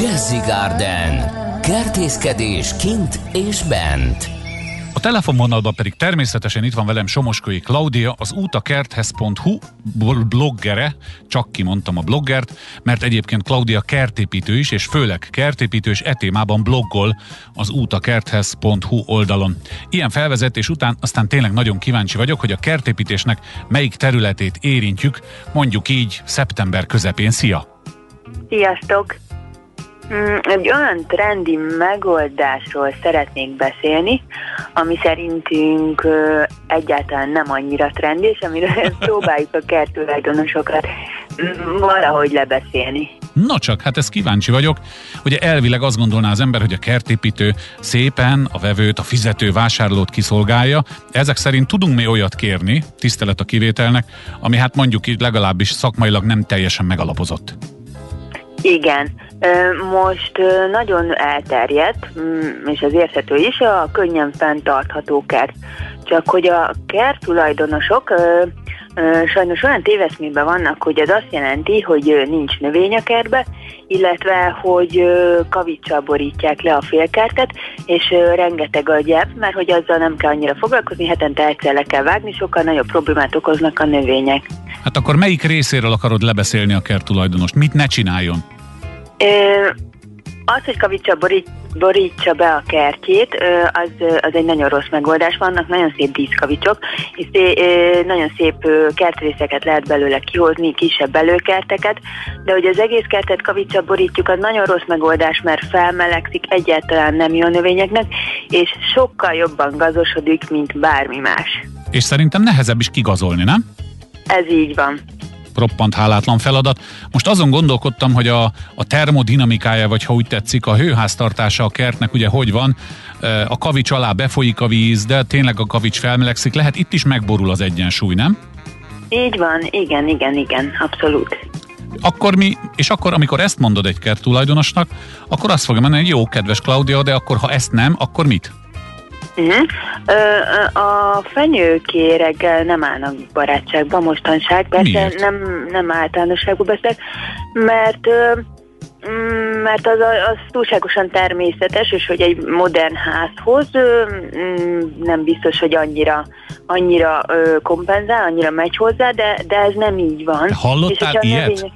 Jazzy Garden. Kertészkedés kint és bent. A telefonvonalban pedig természetesen itt van velem Somoskói Klaudia, az útakerthez.hu bloggere, csak kimondtam a bloggert, mert egyébként Klaudia kertépítő is, és főleg kertépítő és etémában bloggol az útakerthez.hu oldalon. Ilyen felvezetés után aztán tényleg nagyon kíváncsi vagyok, hogy a kertépítésnek melyik területét érintjük, mondjuk így szeptember közepén. Szia! Sziasztok! Mm, egy olyan trendi megoldásról szeretnék beszélni, ami szerintünk egyáltalán nem annyira trendi, és amiről próbáljuk a kertulajdonosokat mm, valahogy lebeszélni. Na csak, hát ezt kíváncsi vagyok. Ugye elvileg azt gondolná az ember, hogy a kertépítő szépen a vevőt, a fizető vásárlót kiszolgálja. Ezek szerint tudunk mi olyat kérni, tisztelet a kivételnek, ami hát mondjuk így legalábbis szakmailag nem teljesen megalapozott. Igen, most nagyon elterjedt, mm, és az érthető is, a könnyen fenntartható kert. Csak hogy a kert tulajdonosok sajnos olyan téveszmében vannak, hogy ez azt jelenti, hogy nincs növény a kertbe, illetve hogy kavicsal borítják le a félkertet, és rengeteg a gyep, mert hogy azzal nem kell annyira foglalkozni, hetente egyszer le kell vágni, sokkal nagyobb problémát okoznak a növények. Hát akkor melyik részéről akarod lebeszélni a kert tulajdonost? Mit ne csináljon? Az, hogy kavicsa borít, borítsa be a kertjét, az, az egy nagyon rossz megoldás. Vannak nagyon szép díszkavicsok, és nagyon szép kertrészeket lehet belőle kihozni, kisebb belőkerteket, de hogy az egész kertet kavicsa borítjuk, az nagyon rossz megoldás, mert felmelegszik, egyáltalán nem jó növényeknek, és sokkal jobban gazosodik, mint bármi más. És szerintem nehezebb is kigazolni, nem? Ez így van roppant hálátlan feladat. Most azon gondolkodtam, hogy a, a termodinamikája, vagy ha úgy tetszik, a hőháztartása a kertnek ugye hogy van, a kavics alá befolyik a víz, de tényleg a kavics felmelegszik, lehet itt is megborul az egyensúly, nem? Így van, igen, igen, igen, abszolút. Akkor mi, és akkor, amikor ezt mondod egy kert tulajdonosnak, akkor azt fogja mondani, hogy jó, kedves Claudia, de akkor ha ezt nem, akkor mit? Uh-huh. Ö, a fenyőkéreggel nem állnak barátságban mostanság, persze nem, nem általánosságban beszélek, mert mm, mert az, az túlságosan természetes, és hogy egy modern házhoz mm, nem biztos, hogy annyira annyira kompenzál, annyira megy hozzá, de, de ez nem így van. Hallottál és ilyet? Növények,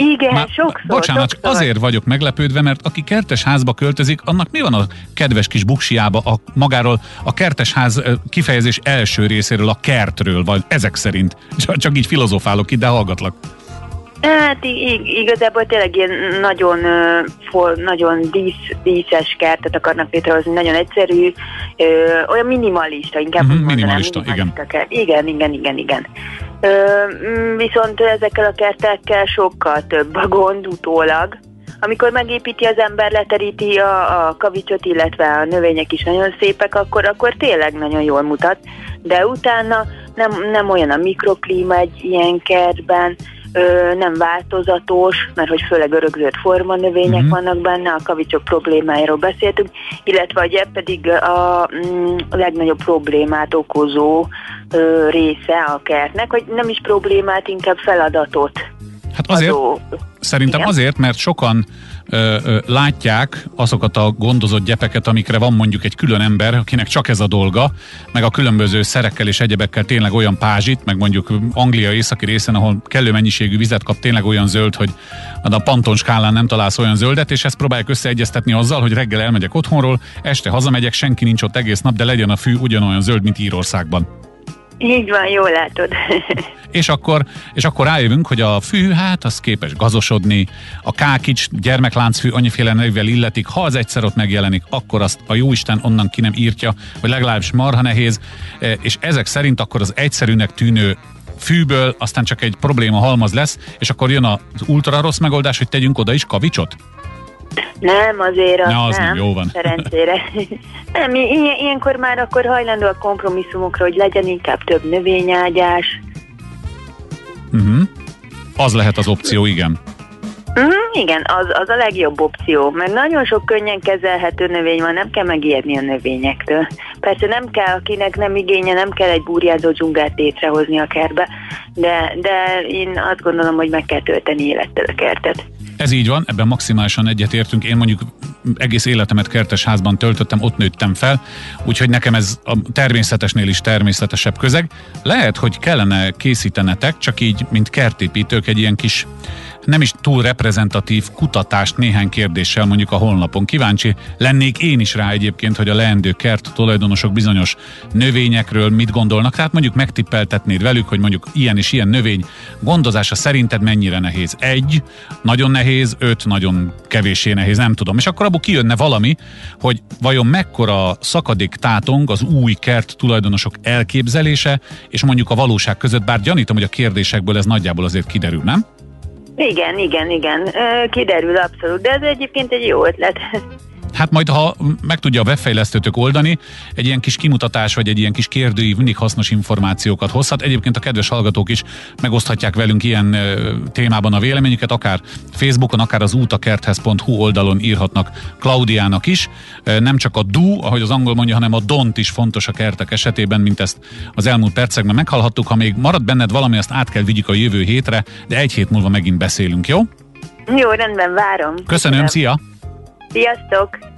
igen, Már, sokszor. Bocsánat, sokszor. azért vagyok meglepődve, mert aki kertes házba költözik, annak mi van a kedves kis buksiába a, magáról a kertes ház kifejezés első részéről, a kertről, vagy ezek szerint. Csak, csak így filozofálok ide, hallgatlak. Hát igazából tényleg ilyen nagyon, nagyon dísz, díszes kertet akarnak létrehozni, nagyon egyszerű, olyan minimalista, inkább uh-huh, minimalista, minimalista, igen. Kert. Igen, igen, igen, igen. Mm, viszont ezekkel a kertekkel sokkal több a gond utólag. Amikor megépíti az ember, leteríti a, a kavicsot, illetve a növények is nagyon szépek, akkor, akkor tényleg nagyon jól mutat. De utána nem, nem olyan a mikroklíma egy ilyen kertben, ö, nem változatos, mert hogy főleg örökzött forma növények uh-huh. vannak benne, a kavicsok problémáiról beszéltünk, illetve a pedig a, mm, legnagyobb problémát okozó ö, része a kertnek, hogy nem is problémát, inkább feladatot. Hát azért, adó. szerintem Igen? azért, mert sokan ö, ö, látják azokat a gondozott gyepeket, amikre van mondjuk egy külön ember, akinek csak ez a dolga, meg a különböző szerekkel és egyebekkel tényleg olyan pázsit, meg mondjuk Anglia északi részen, ahol kellő mennyiségű vizet kap, tényleg olyan zöld, hogy a panton skálán nem találsz olyan zöldet, és ezt próbálják összeegyeztetni azzal, hogy reggel elmegyek otthonról, este hazamegyek, senki nincs ott egész nap, de legyen a fű ugyanolyan zöld, mint Írországban. Így van, jól látod. és akkor, és akkor rájövünk, hogy a fű, hát az képes gazosodni, a kákics gyermekláncfű annyiféle nevvel illetik, ha az egyszer ott megjelenik, akkor azt a jóisten onnan ki nem írtja, vagy legalábbis marha nehéz, e, és ezek szerint akkor az egyszerűnek tűnő fűből aztán csak egy probléma halmaz lesz, és akkor jön az ultra rossz megoldás, hogy tegyünk oda is kavicsot? Nem, azért az, az nem, jó van. szerencsére. nem, ilyen, ilyenkor már akkor hajlandó a kompromisszumokra, hogy legyen inkább több növényágyás. Uh-huh. Az lehet az opció, igen. Uh-huh, igen, az, az a legjobb opció, mert nagyon sok könnyen kezelhető növény van, nem kell megijedni a növényektől. Persze nem kell, akinek nem igénye, nem kell egy burjázó dzsungát létrehozni a kertbe, de, de én azt gondolom, hogy meg kell tölteni élettel a kertet. Ez így van, ebben maximálisan egyetértünk. Én mondjuk egész életemet kertes házban töltöttem, ott nőttem fel, úgyhogy nekem ez a természetesnél is természetesebb közeg. Lehet, hogy kellene készítenetek, csak így, mint kertépítők, egy ilyen kis nem is túl reprezentatív kutatást néhány kérdéssel mondjuk a honlapon. Kíváncsi lennék én is rá egyébként, hogy a leendő kert tulajdonosok bizonyos növényekről mit gondolnak. Tehát mondjuk megtippeltetnéd velük, hogy mondjuk ilyen és ilyen növény gondozása szerinted mennyire nehéz. Egy, nagyon nehéz, öt, nagyon kevésé nehéz, nem tudom. És akkor abból kijönne valami, hogy vajon mekkora szakadék tátong az új kert tulajdonosok elképzelése, és mondjuk a valóság között, bár gyanítom, hogy a kérdésekből ez nagyjából azért kiderül, nem? Igen, igen, igen. Kiderül abszolút, de ez egyébként egy jó ötlet. Hát majd, ha meg tudja a webfejlesztőtök oldani, egy ilyen kis kimutatás, vagy egy ilyen kis kérdőív mindig hasznos információkat hozhat. Egyébként a kedves hallgatók is megoszthatják velünk ilyen témában a véleményüket, akár Facebookon, akár az útakerthez.hu oldalon írhatnak Klaudiának is. Nem csak a do, ahogy az angol mondja, hanem a don't is fontos a kertek esetében, mint ezt az elmúlt percekben meghallhattuk. Ha még marad benned valami, azt át kell vigyük a jövő hétre, de egy hét múlva megint beszélünk, jó? Jó, rendben, várom. Köszönöm, Köszönöm. szia! Sziasztok!